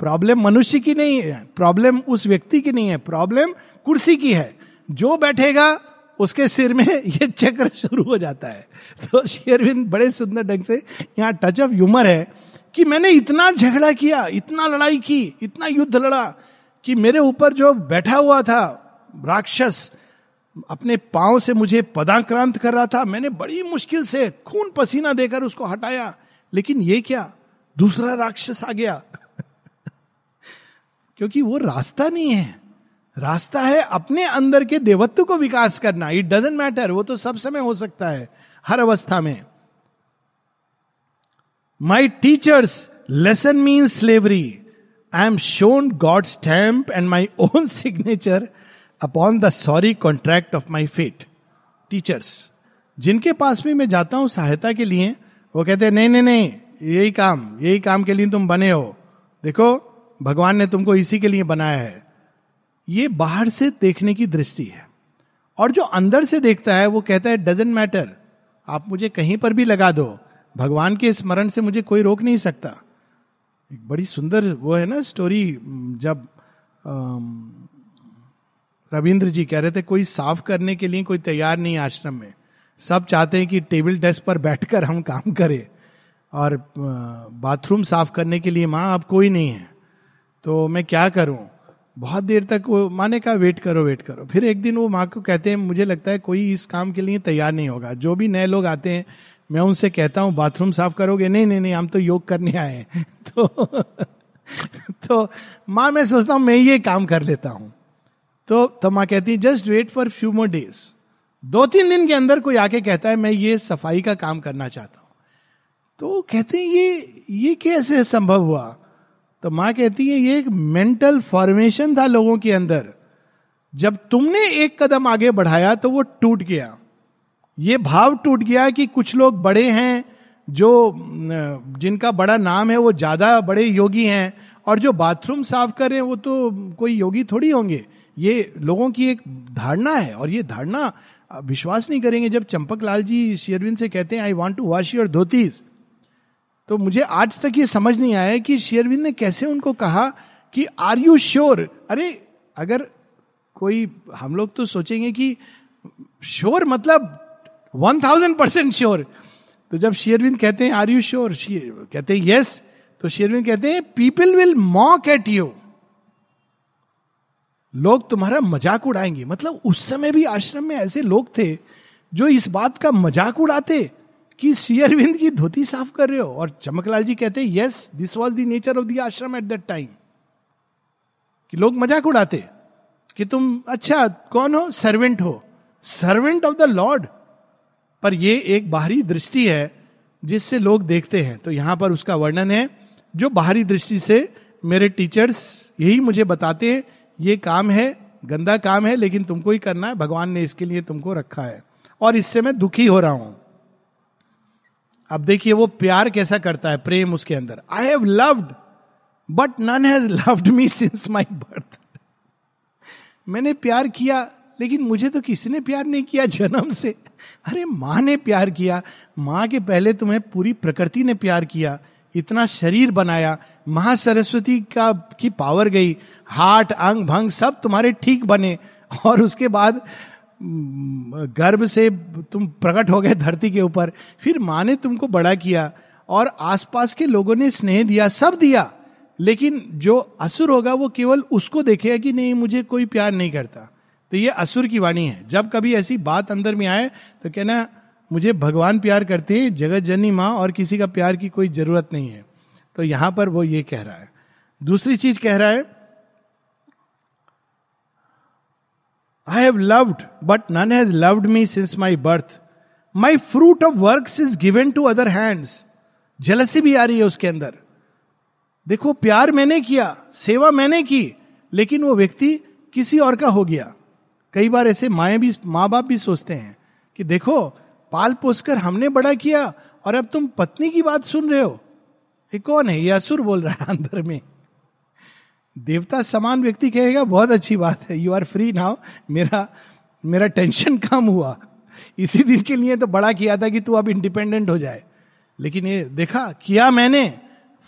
problem मनुष्य की नहीं है। प्रॉब्लम उस व्यक्ति की नहीं है। प्रॉब्लम कुर्सी की है। जो बैठेगा, उसके सिर में *laughs* ये चक्र शुरू हो जाता है। तो शेरविंद बड़े सुंदर ढंग से यहाँ टच ऑफ़ ह्यूमर है कि मैंने इतना झगड़ा किया, इतना लड़ाई की, इतना युद्ध लड़ा कि मेरे ऊपर जो बैठा हुआ था, राक्षस, अपने पाँव से मुझे पदाक्रांत कर रहा था। मैंने बड़ी मुश्किल से खून पसीना देकर उसको हटाया। लेकिन ये क्या? दूसरा राक्षस आ गया। क्योंकि वो रास्ता नहीं है। रास्ता है अपने अंदर के देवत्व को विकास करना। इट डजेंट मैटर वो तो सब समय हो सकता है, हर अवस्था में। My teachers lesson mean slavery I am shown God stamp and my own signature upon the sorry contract of my fate teachers जिनके पास भी मैं जाता हूँ सहायता के लिए, वो कहते हैं, नहीं नहीं नहीं, यही काम यही काम के लिए तुम बने हो। देखो भगवान ने तुमको इसी के लिए बनाया है। ये बाहर से देखने की दृष्टि है। और जो अंदर से देखता है, वो कहता है डजेंट मैटर आप मुझे कहीं पर भी लगा दो। भगवान के स्मरण से मुझे कोई रोक नहीं सकता। एक बड़ी सुंदर वो है ना स्टोरी जब रविंद्र जी कह रहे थे, कोई साफ़ करने के लिए कोई तैयार नहीं आश्रम में। सब चाहते हैं कि टेबल डेस्क पर बैठकर हम काम करें। और बाथरूम साफ़ करने के लिए माँ, अब कोई नहीं है। तो मैं क्या करूँ? बहुत देर तक वो माँ ने कहा, वेट करो वेट करो। फिर एक दिन वो माँ को कहते हैं, मुझे लगता है कोई इस काम के लिए तैयार नहीं होगा। जो भी नए लोग आते हैं, मैं उनसे कहता हूँ, बाथरूम साफ़ करोगे? नहीं नहीं नहीं, हम तो योग करने आए हैं। *laughs* तो तो माँ, मैं सोचता हूँ, मैं ये काम कर लेता हूँ। तो तो माँ कहती है, just wait for few more days. दो तीन दिन के अंदर कोई आके कहता है, मैं ये सफ़ाई का काम करना चाहता हूँ। तो कहते हैं, ये ये कैसे संभव हुआ? तो माँ कहती है, ये एक मेंटल फॉर्मेशन था लोगों के अंदर। जब तुमने एक कदम आगे बढ़ाया तो वो टूट गया। ये भाव टूट गया कि कुछ लोग बड़े हैं, जो जिनका बड़ा नाम है वो ज़्यादा बड़े योगी हैं और जो बाथरूम साफ़ कर रहे हैं वो तो कोई योगी थोड़ी होंगे। ये लोगों की एक धारणा है और ये धारणा विश्वास नहीं करेंगे जब चंपक लाल जी शेरविन से कहते हैं I want to wash your dhotis तो मुझे आज तक ये समझ नहीं आया कि शेयरविंद ने कैसे उनको कहा कि आर यू श्योर अरे, अगर कोई, हम लोग तो सोचेंगे कि श्योर मतलब वन थाउज़ेंड परसेंट श्योर तो जब शेयरविंद कहते हैं आर यू श्योर कहते हैं यस तो शेयरविंद कहते हैं people will mock at you लोग तुम्हारा मज़ाक उड़ाएँगे। मतलब उस समय भी आश्रम में ऐसे लोग थे जो इस बात का मज़ाक उड़ाते। कि शेयरविंद की धोती साफ़ कर रहे हो? और चमकलाल जी कहते हैं yes this was the nature of the ashram at that time कि लोग मज़ाक उड़ाते, कि तुम अच्छा कौन हो? सर्वेंट हो. सर्वेंट ऑफ़ द लॉर्ड पर ये एक बाहरी दृष्टि है, जिससे लोग देखते हैं। तो यहाँ पर उसका वर्णन है, जो बाहरी दृष्टि से मेरे टीचर्स यही मुझे बताते हैं, ये काम है, गंदा काम है, लेकिन तुमको ही करना है, भगवान ने इसके लिए तुमको रखा है। और इससे मैं दुखी हो रहा हूँ। अब देखिए वो प्यार कैसा करता है प्रेम उसके अंदर। I have loved but none has loved me since my birth मैंने प्यार किया, लेकिन मुझे तो किसी ने प्यार नहीं किया जन्म से। अरे, माँ ने प्यार किया। माँ के पहले तुम्हें पूरी प्रकृति ने प्यार किया। इतना शरीर बनाया। महासरस्वती का, की पावर गई। हार्ट, अंग, भंग सब तुम्हारे ठीक बने। और उसके बाद गर्भ से तुम प्रकट हो गए धरती के ऊपर, फिर माँ ने तुमको बड़ा किया और आसपास के लोगों ने स्नेह दिया, सब दिया। लेकिन जो असुर होगा, वो केवल उसको देखेगा कि नहीं, मुझे कोई प्यार नहीं करता। तो ये असुर की वाणी है। जब कभी ऐसी बात अंदर में आए तो कहना, मुझे भगवान प्यार करते हैं जगत जननी माँ और किसी का प्यार की कोई ज़रूरत नहीं है। तो यहाँ पर वो ये कह रहा है। दूसरी चीज़ कह रहा है I have loved but none has loved me since my birth my fruit of work is given to other hands jealousy भी आ रही है उसके अंदर देखो, प्यार मैंने किया, सेवा मैंने की, लेकिन वो व्यक्ति किसी और का हो गया। कई बार ऐसे माए भी माँ बाप भी सोचते हैं कि देखो, पाल पोसकर हमने बड़ा किया और अब तुम पत्नी की बात सुन रहे हो। ये कौन है ये असुर बोल रहा है अंदर में। देवता समान व्यक्ति कहेगा, बहुत अच्छी बात है यू आर फ्री नाउ मेरा मेरा टेंशन कम हुआ। इसी दिन के लिए तो बड़ा किया था कि तू अब इंडिपेंडेंट हो जाए। लेकिन ये देखा, किया मैंने।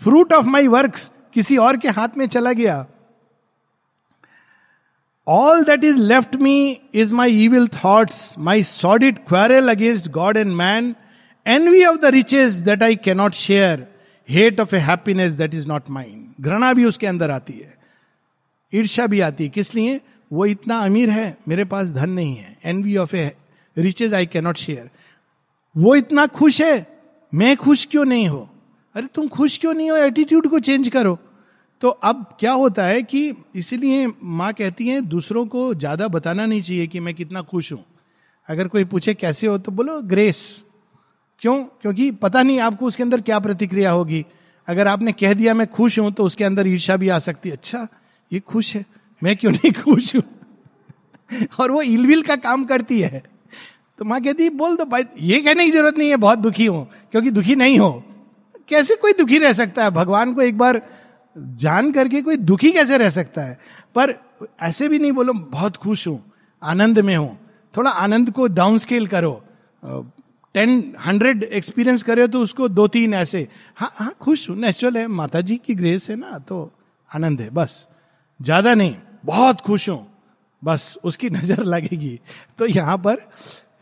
फ्रूट ऑफ़ माई वर्क किसी और के हाथ में चला गया। All that is left me is my evil thoughts my sordid quarrel against God and man envy of the riches that I cannot share hate of a happiness that is not mind घृणा भी उसके अंदर आती है। ईर्षा भी आती है। किस लिए? वो इतना अमीर है, मेरे पास धन नहीं है। Envy of a riches I cannot share वो इतना खुश है, मैं खुश क्यों नहीं हो? अरे, तुम खुश क्यों नहीं हो? एटीट्यूड को चेंज करो। तो अब क्या होता है कि इसीलिए माँ कहती है, दूसरों को ज़्यादा बताना नहीं चाहिए कि मैं कितना खुश हूँ। अगर कोई पूछे कैसे हो तो बोलो ग्रेस क्यों? क्योंकि पता नहीं आपको उसके अंदर क्या प्रतिक्रिया होगी। अगर आपने कह दिया मैं खुश हूँ तो उसके अंदर ईर्षा भी आ सकती है। अच्छा ये खुश है। मैं क्यों नहीं खुश हूँ? और वो इलविल का काम करती है। तो माँ कहती है, बोल दो भाई, ये कहने की ज़रूरत नहीं है, बहुत दुखी हूँ, क्योंकि दुखी नहीं हो। कैसे कोई दुखी रह सकता है? भगवान को एक बार जान करके कोई दुखी कैसे रह सकता है? पर ऐसे भी नहीं बोलो, बहुत खुश हूँ, आनंद में हूँ। थोड़ा आनंद को डाउन स्केल करो। टेन हंड्रेड एक्सपीरियंस करे तो उसको दो तीन ऐसे। हाँ हाँ खुश हूँ नेचुरल है। माता जी की ग्रेस है ना तो आनंद है, बस। ज़्यादा नहीं, बहुत खुश हूँ, बस उसकी *laughs* नज़र लगेगी। तो यहाँ पर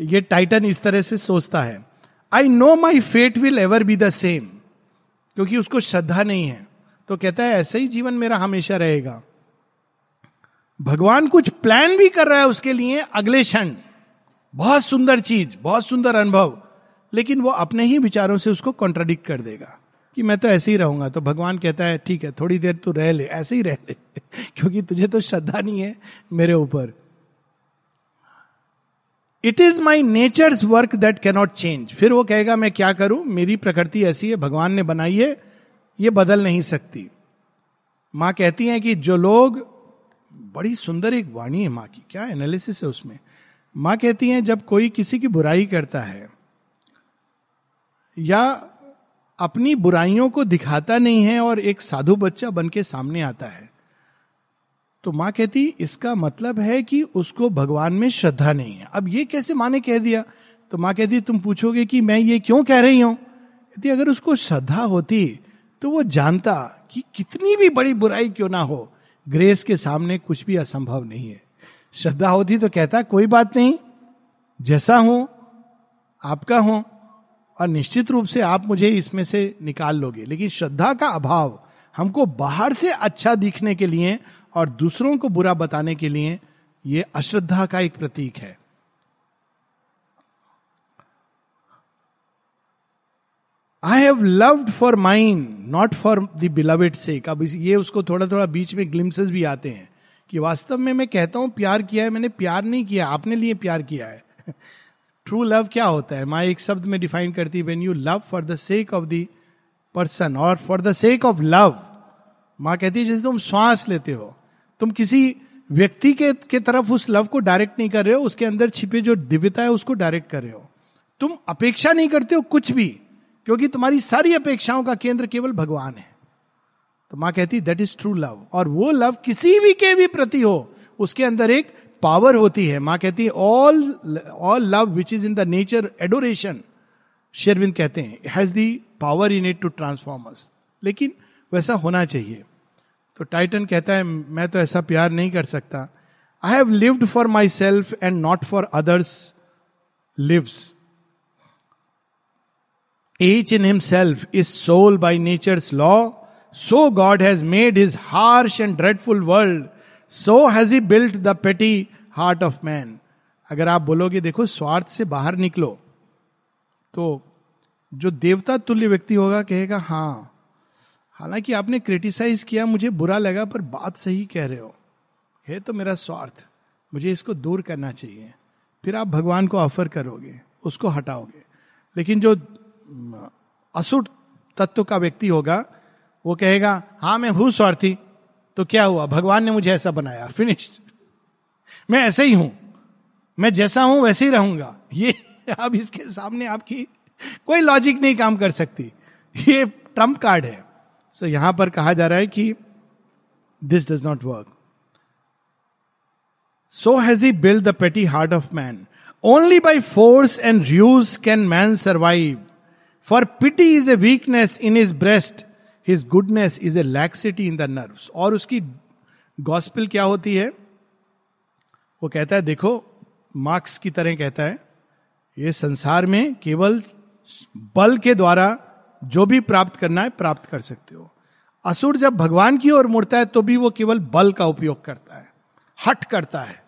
ये टाइटन इस तरह से सोचता है I know my fate will ever be the same क्योंकि उसको श्रद्धा नहीं है। तो कहता है, ऐसे ही जीवन मेरा हमेशा रहेगा। भगवान कुछ प्लान भी कर रहा है उसके लिए, अगले क्षण। बहुत सुंदर चीज़, बहुत सुंदर अनुभव, लेकिन वो अपने ही विचारों से उसको कॉन्ट्राडिक्ट कर देगा कि मैं तो ऐसे ही रहूँगा। तो भगवान कहता है, ठीक है, थोड़ी देर तू रह ले, ऐसे ही रह ले, *laughs* क्योंकि तुझे तो श्रद्धा नहीं है मेरे ऊपर। It is my nature's work that cannot change फिर वो कहेगा, मैं क्या करूँ? मेरी प्रकृति ऐसी है, भगवान ने बनाई है, ये बदल नहीं सकती। माँ कहती हैं कि जो लोग, बड़ी सुंदर एक वाणी है माँ की, क्या एनालिसिस है उसमें? माँ कहती हैं, जब कोई किसी की बुराई करता है या अपनी बुराइयों को दिखाता नहीं है और एक साधु बच्चा बन के सामने आता है तो माँ कहती, इसका मतलब है कि उसको भगवान में श्रद्धा नहीं है। अब ये कैसे माँ ने कह दिया? तो माँ कहती, तुम पूछोगे कि मैं ये क्यों कह रही हूँ? कहती, अगर उसको श्रद्धा होती तो वो जानता कि कितनी भी बड़ी बुराई क्यों ना हो, ग्रेस के सामने कुछ भी असंभव नहीं है। श्रद्धा होती तो कहता कोई बात नहीं, जैसा हूँ, आपका हूँ, और निश्चित रूप से आप मुझे इसमें से निकाल लोगे। लेकिन श्रद्धा का अभाव हमको बाहर से अच्छा दिखने के लिए और दूसरों को बुरा बताने के लिए यह अश्रद्धा का एक प्रतीक है। I have loved for mine not for the beloved sake अब ये उसको थोड़ा थोड़ा बीच में ग्लिम्सेस भी आते हैं। कि वास्तव में मैं कहता हूँ प्यार किया है मैंने प्यार नहीं किया आपने लिए प्यार किया है। *laughs* ट्रू लव क्या होता है? माँ एक शब्द में डिफाइन करती है when you love for the sake of the person और for the sake of love माँ कहती है जैसे तुम श्वास लेते हो तुम किसी व्यक्ति के, के तरफ़ उस लव को डायरेक्ट नहीं कर रहे हो उसके अंदर छिपे जो दिव्यता है उसको डायरेक्ट कर रहे हो। तुम अपेक्षा नहीं करते हो कुछ भी क्योंकि तुम्हारी सारी अपेक्षाओं का केंद्र केवल भगवान है। तो माँ कहती दैट इज़ ट्रू लव और वो लव किसी भी के भी प्रति हो, उसके अंदर एक पावर होती है। माँ कहती है all all love which is in the nature adoration शेरविंद कहते हैं has the power in it to transform us लेकिन वैसा होना चाहिए। तो टाइटन कहता है, मैं तो ऐसा प्यार नहीं कर सकता। I have lived for myself and not for others lives each in himself is sole by nature's law so God has made his harsh and dreadful world so has he built the petty heart of man अगर आप बोलोगे, देखो, स्वार्थ से बाहर निकलो तो जो देवता तुल्य व्यक्ति होगा, कहेगा हाँ हालाँकि आपने क्रिटिसाइज किया, मुझे बुरा लगा, पर बात सही कह रहे हो। है तो मेरा स्वार्थ। मुझे इसको दूर करना चाहिए। फिर आप भगवान को ऑफ़र करोगे, उसको हटाओगे। लेकिन जो असुर तत्व का व्यक्ति होगा वो कहेगा हाँ मैं हूँ स्वार्थी। तो क्या हुआ? भगवान ने मुझे ऐसा बनाया फिनिश्ड मैं ऐसे ही हूँ। मैं जैसा हूँ वैसे ही रहूँगा। ये *laughs* अब इसके सामने आपकी कोई लॉजिक नहीं काम कर सकती। ये ट्रंप कार्ड है। सो so, यहाँ पर कहा जा रहा है कि this does not work so has he build the petty heart of man only by force and ruse can man survive for pity is a weakness in his breast his goodness is a laxity in the nerve और उसकी gospel क्या होती है? वो कहता है, देखो marks की तरह कहता है, ये संसार में केवल बल के द्वारा जो भी प्राप्त करना है, प्राप्त कर सकते हो। असुर जब भगवान की ओर मुड़ता है तो भी वो केवल बल का उपयोग करता है, हट करता है।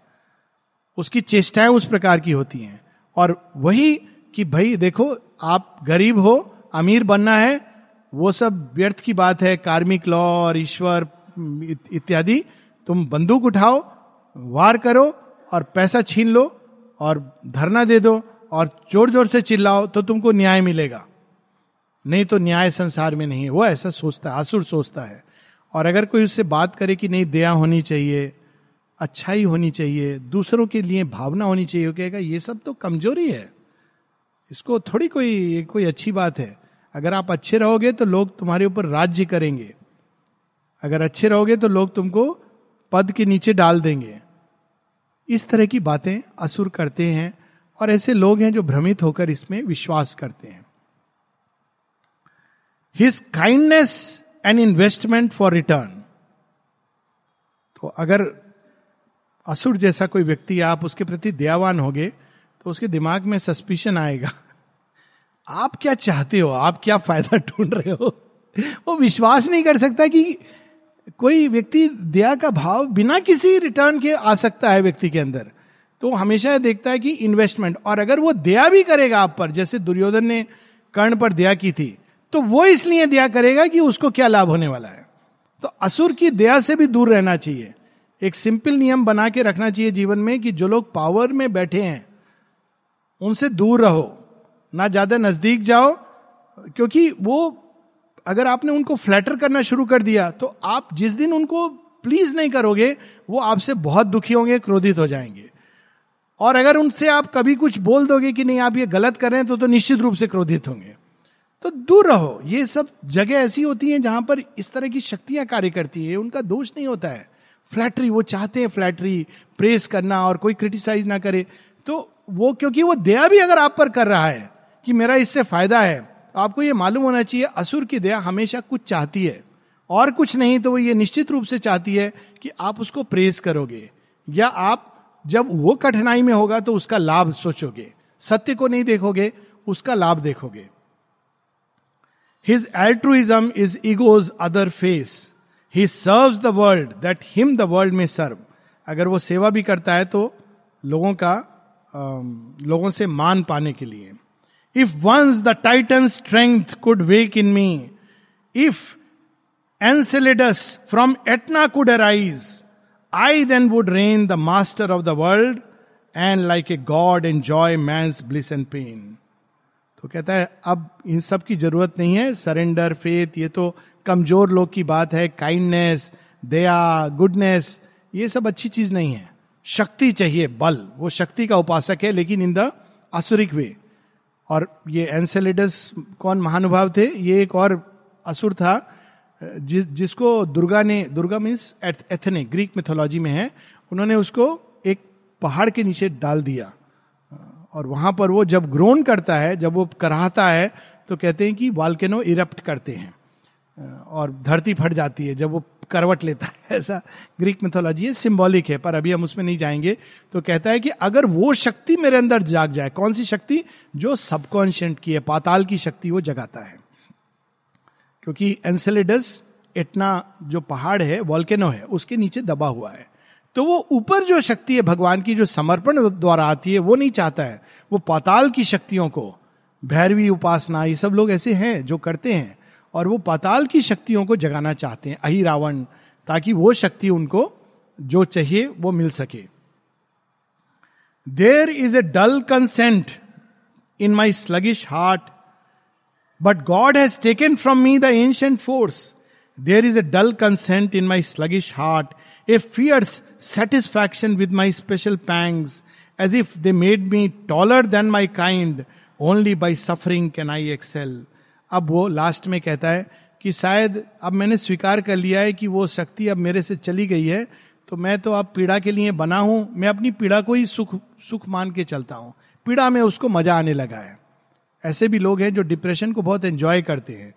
उसकी चेष्टाएँ उस प्रकार की होती हैं। और वही कि भाई, देखो, आप गरीब हो, अमीर बनना है वो सब व्यर्थ की बात है, कार्मिक लॉ और ईश्वर इत्यादि। तुम बंदूक उठाओ, वार करो और पैसा छीन लो और धरना दे दो और ज़ोर ज़ोर से चिल्लाओ तो तुमको न्याय मिलेगा। नहीं तो न्याय संसार में नहीं है। वो ऐसा सोचता है, आसुर सोचता है। और अगर कोई उससे बात करे कि नहीं, दया होनी चाहिए, अच्छाई होनी चाहिए, दूसरों के लिए भावना होनी चाहिए, वो कहेगा, ये सब तो कमज़ोरी है। इसको थोड़ी कोई कोई अच्छी बात है। अगर आप अच्छे रहोगे तो लोग तुम्हारे ऊपर राज्य करेंगे। अगर अच्छे रहोगे तो लोग तुमको पद के नीचे डाल देंगे। इस तरह की बातें असुर करते हैं और ऐसे लोग हैं जो भ्रमित होकर इसमें विश्वास करते हैं। His kindness and investment for return तो अगर असुर जैसा कोई व्यक्ति, आप उसके प्रति दयावान होगे तो उसके दिमाग में सस्पिशन आएगा। आप क्या चाहते हो? आप क्या फ़ायदा *laughs* ढूंढ रहे हो? वो विश्वास नहीं कर सकता कि कोई व्यक्ति दया का भाव बिना किसी रिटर्न के आ सकता है व्यक्ति के अंदर। तो हमेशा देखता है कि इन्वेस्टमेंट और अगर वो दया भी करेगा आप पर, जैसे दुर्योधन ने कर्ण पर दया की थी तो वो इसलिए दया करेगा कि उसको क्या लाभ होने वाला है। तो असुर की दया से भी दूर रहना चाहिए। एक सिंपल नियम बना के रखना चाहिए जीवन में कि जो लोग पावर में बैठे हैं, उनसे दूर रहो। ना ज़्यादा नज़दीक जाओ, क्योंकि वो, अगर आपने उनको फ्लैटर करना शुरू कर दिया तो आप जिस दिन उनको प्लीज़ नहीं करोगे, वो आपसे बहुत दुखी होंगे, क्रोधित हो जाएँगे। और अगर उनसे आप कभी कुछ बोल दोगे कि नहीं, आप ये गलत कर रहे हैं तो तो निश्चित रूप से क्रोधित होंगे। तो दूर रहो। ये सब जगह ऐसी होती हैं जहाँ पर इस तरह की शक्तियाँ कार्य करती है। उनका दोष नहीं होता है। फ्लैटरी वो चाहते हैं फ्लैटरी प्रेस करना और कोई क्रिटिसाइज ना करे। तो वो, क्योंकि वो दया भी अगर आप पर कर रहा है कि मेरा इससे फ़ायदा है। आपको ये मालूम होना चाहिए, असुर की दया हमेशा कुछ चाहती है। और कुछ नहीं तो वो ये निश्चित रूप से चाहती है कि आप उसको प्रेस करोगे। या आप जब वो कठिनाई में होगा तो उसका लाभ सोचोगे। सत्य को नहीं देखोगे, उसका लाभ देखोगे। His altruism is ego's other face he serve the world that him the world में सर्व अगर वो सेवा भी करता है तो लोगों का लोगों से मान पाने के लिए। If once the titan strength could wake in me if Enceladus from Etna could arise I then would reign the master of the world and like a god enjoy my bliss and pain तो कहता है, अब इन सब की ज़रूरत नहीं है surrender faith ये तो कमज़ोर लोग की बात है काइंडनेस दया गुडनेस ये सब अच्छी चीज़ नहीं है। शक्ति चाहिए, बल, वो शक्ति का उपासक है, लेकिन इन द असुरिक वे और ये एंसेलिडस कौन महानुभाव थे? ये एक और असुर था, जिस, जिसको दुर्गा ने, Durga means Athena, Greek mythology में है। उन्होंने उसको एक पहाड़ के नीचे डाल दिया। और वहाँ पर वो जब ग्रोन करता है, जब वो कराहता है तो कहते हैं कि वालकेनो इरप्ट करते हैं। और धरती फट जाती है जब वो करवट लेता है, *laughs* ऐसा ग्रीक मिथोलॉजी है सिंबॉलिक है, पर अभी हम उसमें नहीं जाएँगे। तो कहता है कि अगर वो शक्ति मेरे अंदर जाग जाए, कौन सी शक्ति? जो सबकॉन्शियंट की है, पाताल की शक्ति वो जगाता है। क्योंकि एंसेलिडस इतना जो पहाड़ है वॉल्केनो है, उसके नीचे दबा हुआ है। तो वो ऊपर जो शक्ति है, भगवान की जो समर्पण द्वारा आती है, वो नहीं चाहता है। वो पाताल की शक्तियों को, भैरवी उपासना, ये सब लोग ऐसे हैं जो करते हैं। और वो पाताल की शक्तियों को जगाना चाहते हैं, अहि रावण, ताकि वो शक्ति उनको जो चाहिए वो मिल सके। There is a dull consent in my sluggish heart but God has taken from me the ancient force there is a dull consent in my sluggish heart a fierce satisfaction with my special pangs as if they made me taller than my kind only by suffering can I excel अब वो last में कहता है कि शायद अब मैंने स्वीकार कर लिया है कि वो शक्ति अब मेरे से चली गई है तो मैं तो अब पीड़ा के लिए बना हूँ, मैं अपनी पीड़ा को ही सुख सुख मान के चलता हूँ। पीड़ा में उसको मज़ा आने लगा है। ऐसे भी लोग हैं जो डिप्रेशन को बहुत एंजॉय करते हैं।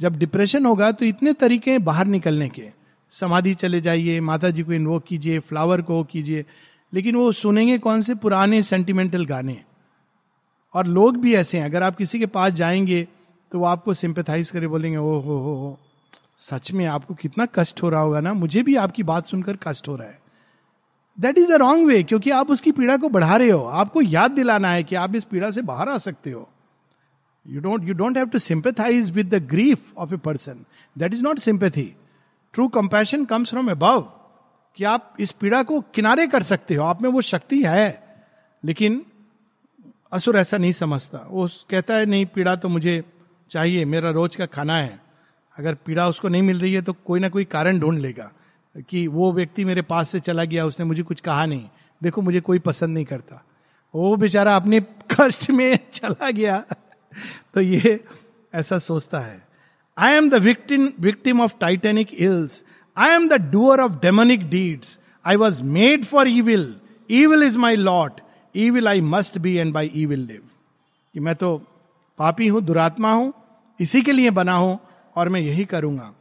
जब डिप्रेशन होगा तो इतने तरीके हैं बाहर निकलने के। समाधि चले जाइए माता जी को इन्वोक कीजिए फ्लावर को कीजिए, लेकिन वो सुनेंगे कौन से पुराने सेंटिमेंटल गाने? और लोग भी ऐसे हैं। अगर आप किसी के पास जाएँगे तो वो आपको सिंपथाइज करे, बोलेंगे ओ हो हो सच में आपको कितना कष्ट हो रहा होगा ना? मुझे भी आपकी बात सुनकर कष्ट हो रहा है। That is the wrong way क्योंकि आप उसकी पीड़ा को बढ़ा रहे हो। आपको याद दिलाना है कि आप इस पीड़ा से बाहर आ सकते हो। You don't you don't have to sympathise with the grief of a person that is not sympathy true compassion comes from above कि आप इस पीड़ा को किनारे कर सकते हो। आप में वो शक्ति है। लेकिन असुर ऐसा नहीं समझता। वो कहता है, नहीं, पीड़ा तो मुझे चाहिए, मेरा रोज का खाना है। अगर पीड़ा उसको नहीं मिल रही है तो कोई ना कोई कारण ढूंढ लेगा कि वो व्यक्ति मेरे पास से चला गया, उसने मुझे कुछ कहा नहीं। देखो, मुझे कोई पसंद नहीं करता। वो बेचारा अपने कष्ट में *laughs* चला गया। *laughs* तो ये ऐसा सोचता है। I am the victim of titanic ills I am the doer of demonic deeds I was made for evil evil is my lot evil I must be and by evil live कि मैं तो पापी हूँ, दुरात्मा हूँ, इसी के लिए बना हूँ और मैं यही करूँगा।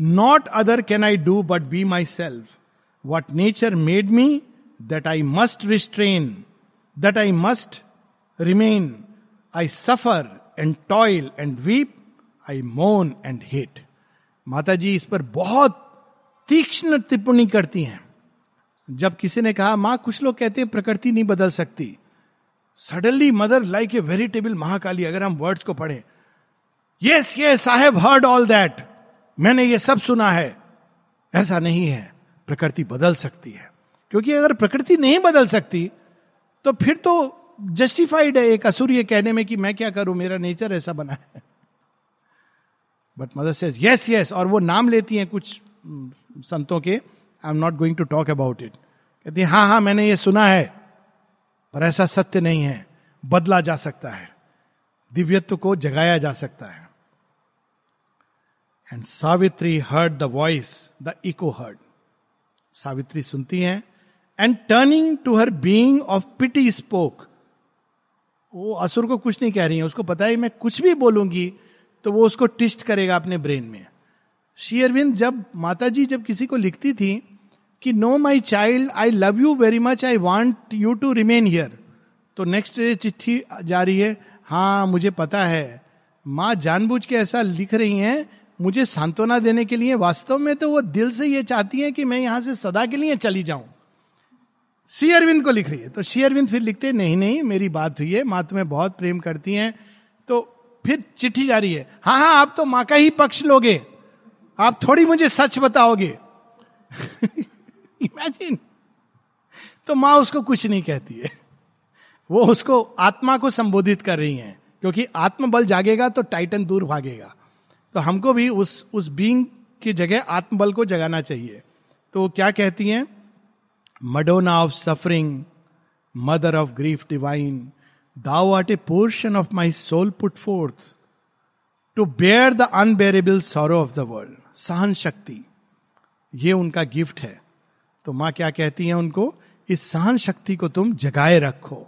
Not other can I do but be myself what nature made me that I must restrain that I must remain I suffer and toil and weep I moan and hate Mata ji इस पर बहुत तीक्ष्ण टिप्पणी करती हैं। जब किसी ने कहा, माँ, कुछ लोग कहते हैं प्रकृति नहीं बदल सकती। Suddenly mother like a veritable Mahakali अगर हम वर्ड्स को पढ़े yes yes I have heard all that मैंने ये सब सुना है। ऐसा नहीं है। प्रकृति बदल सकती है। क्योंकि अगर प्रकृति नहीं बदल सकती तो फिर तो जस्टिफाइड है एक असुर कहने में कि मैं क्या करूँ? मेरा नेचर ऐसा बना है। But mother says yes yes और वो नाम लेती हैं कुछ संतों के। I am not going to talk about it कहती है हाँ हाँ मैंने ये सुना है। पर ऐसा सत्य नहीं है। बदला जा सकता है। दिव्यत्व को जगाया जा सकता है। And Savitri heard the voice the echo heard Savitri सुनती हैं and turning to her being of pity spoke वो असुर को कुछ नहीं कह रही है, उसको पता है मैं कुछ भी बोलूँगी तो वो उसको टिस्ट करेगा अपने ब्रेन में। शेयरविंद जब माता जी जब किसी को लिखती थी कि no my child I love you very much I want you to remain here तो नेक्स्ट डे चिट्ठी जा रही है हाँ मुझे पता है। माँ जानबूझ के ऐसा लिख रही हैं। मुझे सांत्वना देने के लिए वास्तव में तो वो दिल से ये चाहती है कि मैं यहाँ से सदा के लिए चली जाऊँ। श्री अरविंद को लिख रही है। तो श्री अरविंद फिर लिखते नहीं नहीं, मेरी बात हुई है। माँ तुम्हें बहुत प्रेम करती हैं। तो फिर चिट्ठी जा रही है हाँ हाँ आप तो माँ का ही पक्ष लोगे। आप थोड़ी मुझे सच बताओगे। इमेजिन तो माँ उसको कुछ नहीं कहती है। वो उसको आत्मा को संबोधित कर रही हैं, क्योंकि आत्मबल जागेगा तो टाइटन दूर भागेगा। तो हमको भी उस उस बींग की जगह आत्मबल को जगाना चाहिए। तो क्या कहती हैं? Madonna of suffering mother of grief divine thou art a portion of my soul put forth to bear the unbearable sorrow of the world सहन शक्ति ये उनका गिफ्ट है। तो माँ क्या कहती है उनको? इस सहन शक्ति को तुम जगाए रखो।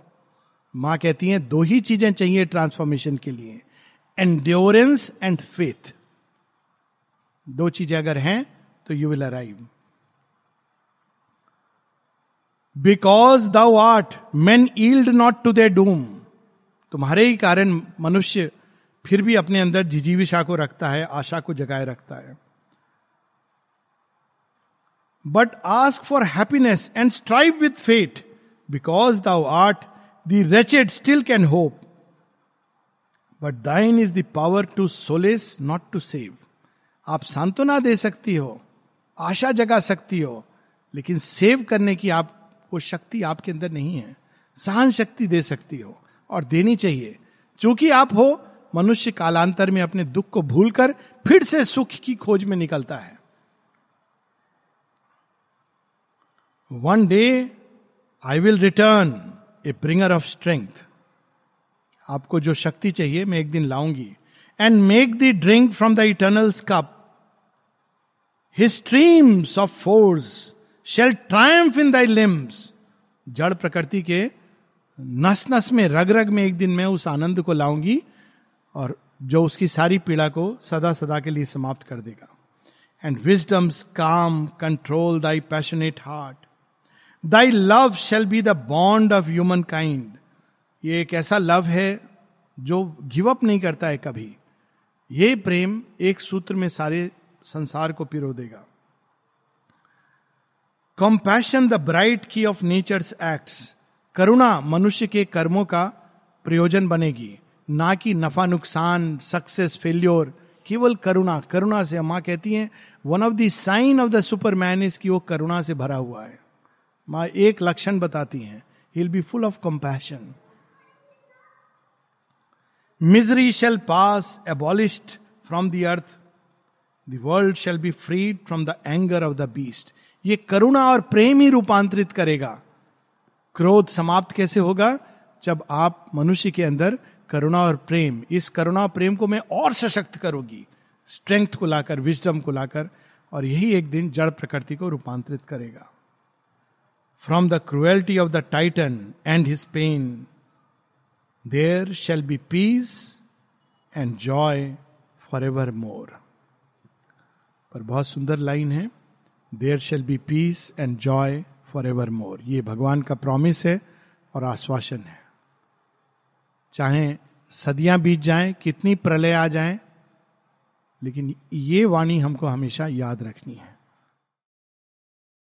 माँ कहती है, दो ही चीज़ें चाहिए ट्रांसफॉर्मेशन के लिए। एंड्योरेंस एंड फेथ दो चीज़ें अगर हैं तो you will arrive because thou art man yield not to the doom तुम्हारे ही कारण मनुष्य फिर भी अपने अंदर जिजीविशा को रखता है, आशा को जगाए रखता है। But ask for happiness and strive with fate because thou art the wretched still can hope but thine is the power to solace not to save आप सांत्वना दे सकती हो, आशा जगा सकती हो, लेकिन सेव करने की आप, वो शक्ति आपके अंदर नहीं है। सहन शक्ति दे सकती हो, और देनी चाहिए। चूँकि आप हो, मनुष्य कालांतर में अपने दुख को भूलकर फिर से सुख की खोज में निकलता है। One day I will return a bringer of strength आपको जो शक्ति चाहिए, मैं एक दिन लाऊँगी। And make the drink from the eternal's cup his streams of force shall triumph in thy limbs जड़ प्रकृति के नस नस में रग रग में एक दिन मैं उस आनंद को लाऊँगी और जो उसकी सारी पीड़ा को सदा सदा के लिए समाप्त कर देगा। And wisdom's calm control thy passionate heart thy love shall be the bond of human kind ये एक ऐसा लव है जो गिव अप नहीं करता है कभी। ये प्रेम एक सूत्र में सारे संसार को पिरो देगा। Compassion the bright key of nature's acts करुणा मनुष्य के कर्मों का प्रयोजन बनेगी। ना कि नफा, नुकसान सक्सेस फेल्योर केवल करुणा। करुणा से माँ कहती हैं one of the sign of the superman is की वो करुणा से भरा हुआ है। माँ एक लक्षण बताती हैं। He be full of compassion misery shall pass abolished from the earth the world shall be freed from the anger of the beast ये करुणा और प्रेम ही रूपांतरित करेगा। क्रोध समाप्त कैसे होगा? जब आप मनुष्य के अंदर करुणा और प्रेम, इस करुणा प्रेम को मैं और सशक्त करूँगी। स्ट्रेंथ को लाकर विजडम को लाकर, और यही एक दिन जड़ प्रकृति को रूपांतरित करेगा। From the cruelty of the titan and his pain there shall be peace and joy for ever more पर बहुत सुंदर लाइन है। There shall be peace and joy for ever more ये भगवान का प्रॉमिस है और आश्वासन है। चाहे सदियाँ बीत जाएँ, कितनी प्रलय आ जाएँ, लेकिन ये वाणी हमको हमेशा याद रखनी है।